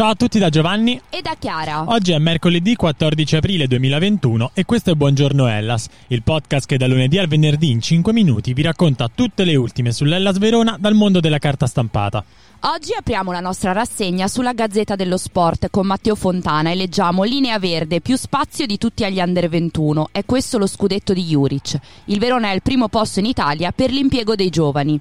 Ciao a tutti da Giovanni e da Chiara. Oggi è mercoledì 14 aprile 2021 e questo è Buongiorno Ellas, il podcast che da lunedì al venerdì in 5 minuti vi racconta tutte le ultime sull'Ellas Verona dal mondo della carta stampata. Oggi apriamo la nostra rassegna sulla Gazzetta dello Sport con Matteo Fontana e leggiamo Linea Verde, più spazio di tutti agli under 21. È questo lo scudetto di Juric. Il Verona è al primo posto in Italia per l'impiego dei giovani.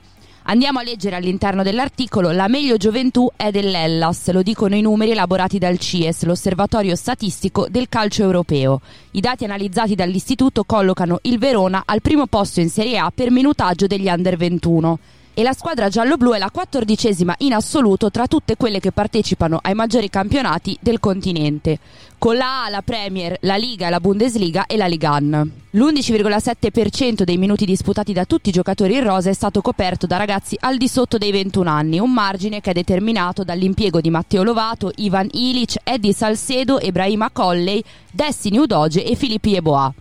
Andiamo a leggere all'interno dell'articolo la meglio gioventù è dell'Ellas, lo dicono i numeri elaborati dal CIES, l'osservatorio statistico del calcio europeo. I dati analizzati dall'istituto collocano il Verona al primo posto in Serie A per minutaggio degli under 21 e la squadra giallo-blu è la quattordicesima in assoluto tra tutte quelle che partecipano ai maggiori campionati del continente, con la A, la Premier, la Liga, la Bundesliga e la Ligan. L'11,7% dei minuti disputati da tutti i giocatori in rosa è stato coperto da ragazzi al di sotto dei 21 anni, un margine che è determinato dall'impiego di Matteo Lovato, Ivan Ilic, Eddie Salcedo, Ebrahima Colley, Destiny Udoge e Filippi Eboa.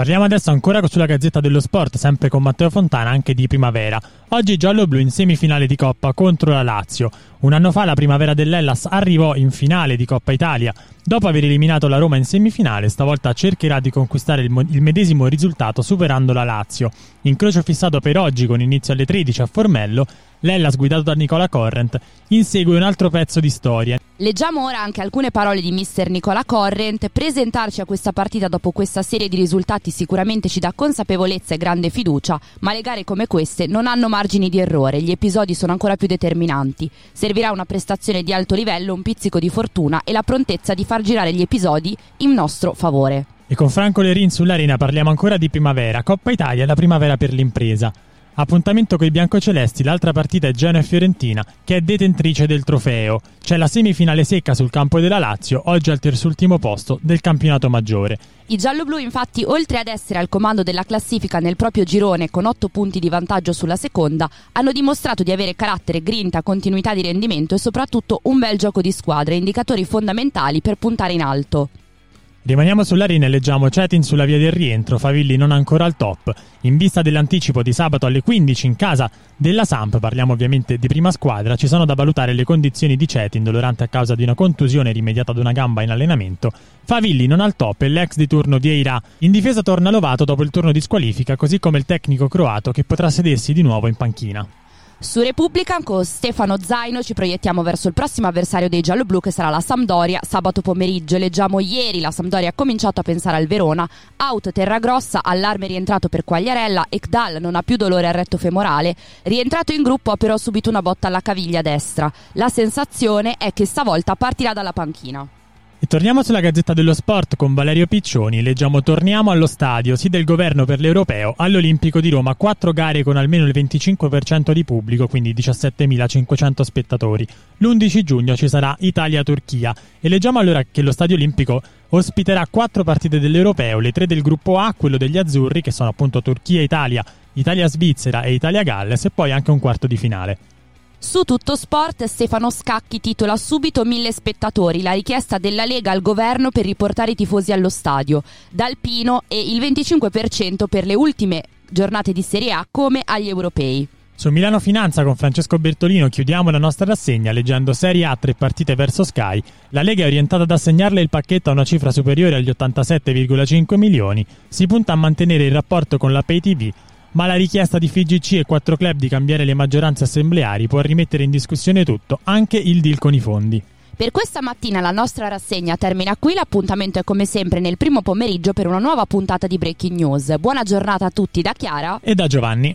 Parliamo adesso ancora sulla Gazzetta dello Sport, sempre con Matteo Fontana, anche di primavera. Oggi giallo-blu in semifinale di Coppa contro la Lazio. Un anno fa la primavera dell'Ellas arrivò in finale di Coppa Italia. Dopo aver eliminato la Roma in semifinale, stavolta cercherà di conquistare il, mo- il medesimo risultato superando la Lazio. Incrocio fissato per oggi con inizio alle 13 a Formello L'Ellas, guidato da Nicola Corrent, insegue un altro pezzo di storia. Leggiamo ora anche alcune parole di mister Nicola Corrent. Presentarci a questa partita dopo questa serie di risultati sicuramente ci dà consapevolezza e grande fiducia, ma le gare come queste non hanno margini di errore, gli episodi sono ancora più determinanti. Servirà una prestazione di alto livello, un pizzico di fortuna e la prontezza di far girare gli episodi in nostro favore. E con Franco Lerin sull'arena parliamo ancora di primavera, Coppa Italia, la primavera per l'impresa. Appuntamento con i biancocelesti, l'altra partita è Genoa e Fiorentina, che è detentrice del trofeo. C'è la semifinale secca sul campo della Lazio, oggi al terzultimo posto del campionato maggiore. I gialloblu infatti, oltre ad essere al comando della classifica nel proprio girone con 8 punti di vantaggio sulla seconda, hanno dimostrato di avere carattere, grinta, continuità di rendimento e soprattutto un bel gioco di squadra, indicatori fondamentali per puntare in alto. Rimaniamo sull'arena e leggiamo Cetin sulla via del rientro, Favilli non ancora al top. In vista dell'anticipo di sabato alle 15 in casa della Samp, parliamo ovviamente di prima squadra, ci sono da valutare le condizioni di Cetin, dolorante a causa di una contusione rimediata ad una gamba in allenamento. Favilli non al top e l'ex di turno Vieira. In difesa torna Lovato dopo il turno di squalifica, così come il tecnico croato che potrà sedersi di nuovo in panchina. Su Repubblica con Stefano Zaino ci proiettiamo verso il prossimo avversario dei gialloblu che sarà la Sampdoria sabato pomeriggio. Leggiamo ieri la Sampdoria ha cominciato a pensare al Verona, out Terragrossa, allarme rientrato per Quagliarella, Ekdal non ha più dolore al retto femorale, rientrato in gruppo ha però subito una botta alla caviglia destra. La sensazione è che stavolta partirà dalla panchina. E torniamo sulla Gazzetta dello Sport con Valerio Piccioni. Leggiamo Torniamo allo stadio, sì del governo per l'Europeo, all'Olimpico di Roma, quattro gare con almeno il 25% di pubblico, quindi 17.500 spettatori. L'11 giugno ci sarà Italia-Turchia e leggiamo allora che lo stadio olimpico ospiterà quattro partite dell'Europeo, le tre del gruppo A, quello degli azzurri, che sono appunto Turchia-Italia, Italia-Svizzera e Italia-Galles, e poi anche un quarto di finale. Su tutto sport Stefano Scacchi titola subito mille spettatori, la richiesta della Lega al governo per riportare i tifosi allo stadio, dal Pino e il 25% per le ultime giornate di Serie A come agli europei. Su Milano Finanza con Francesco Bertolino chiudiamo la nostra rassegna leggendo Serie A tre partite verso Sky. La Lega è orientata ad assegnarle il pacchetto a una cifra superiore agli 87,5 milioni. Si punta a mantenere il rapporto con la Pay TV ma la richiesta di FIGC e quattro club di cambiare le maggioranze assembleari può rimettere in discussione tutto, anche il deal con i fondi. Per questa mattina la nostra rassegna termina qui, l'appuntamento è come sempre nel primo pomeriggio per una nuova puntata di Breaking News. Buona giornata a tutti da Chiara e da Giovanni.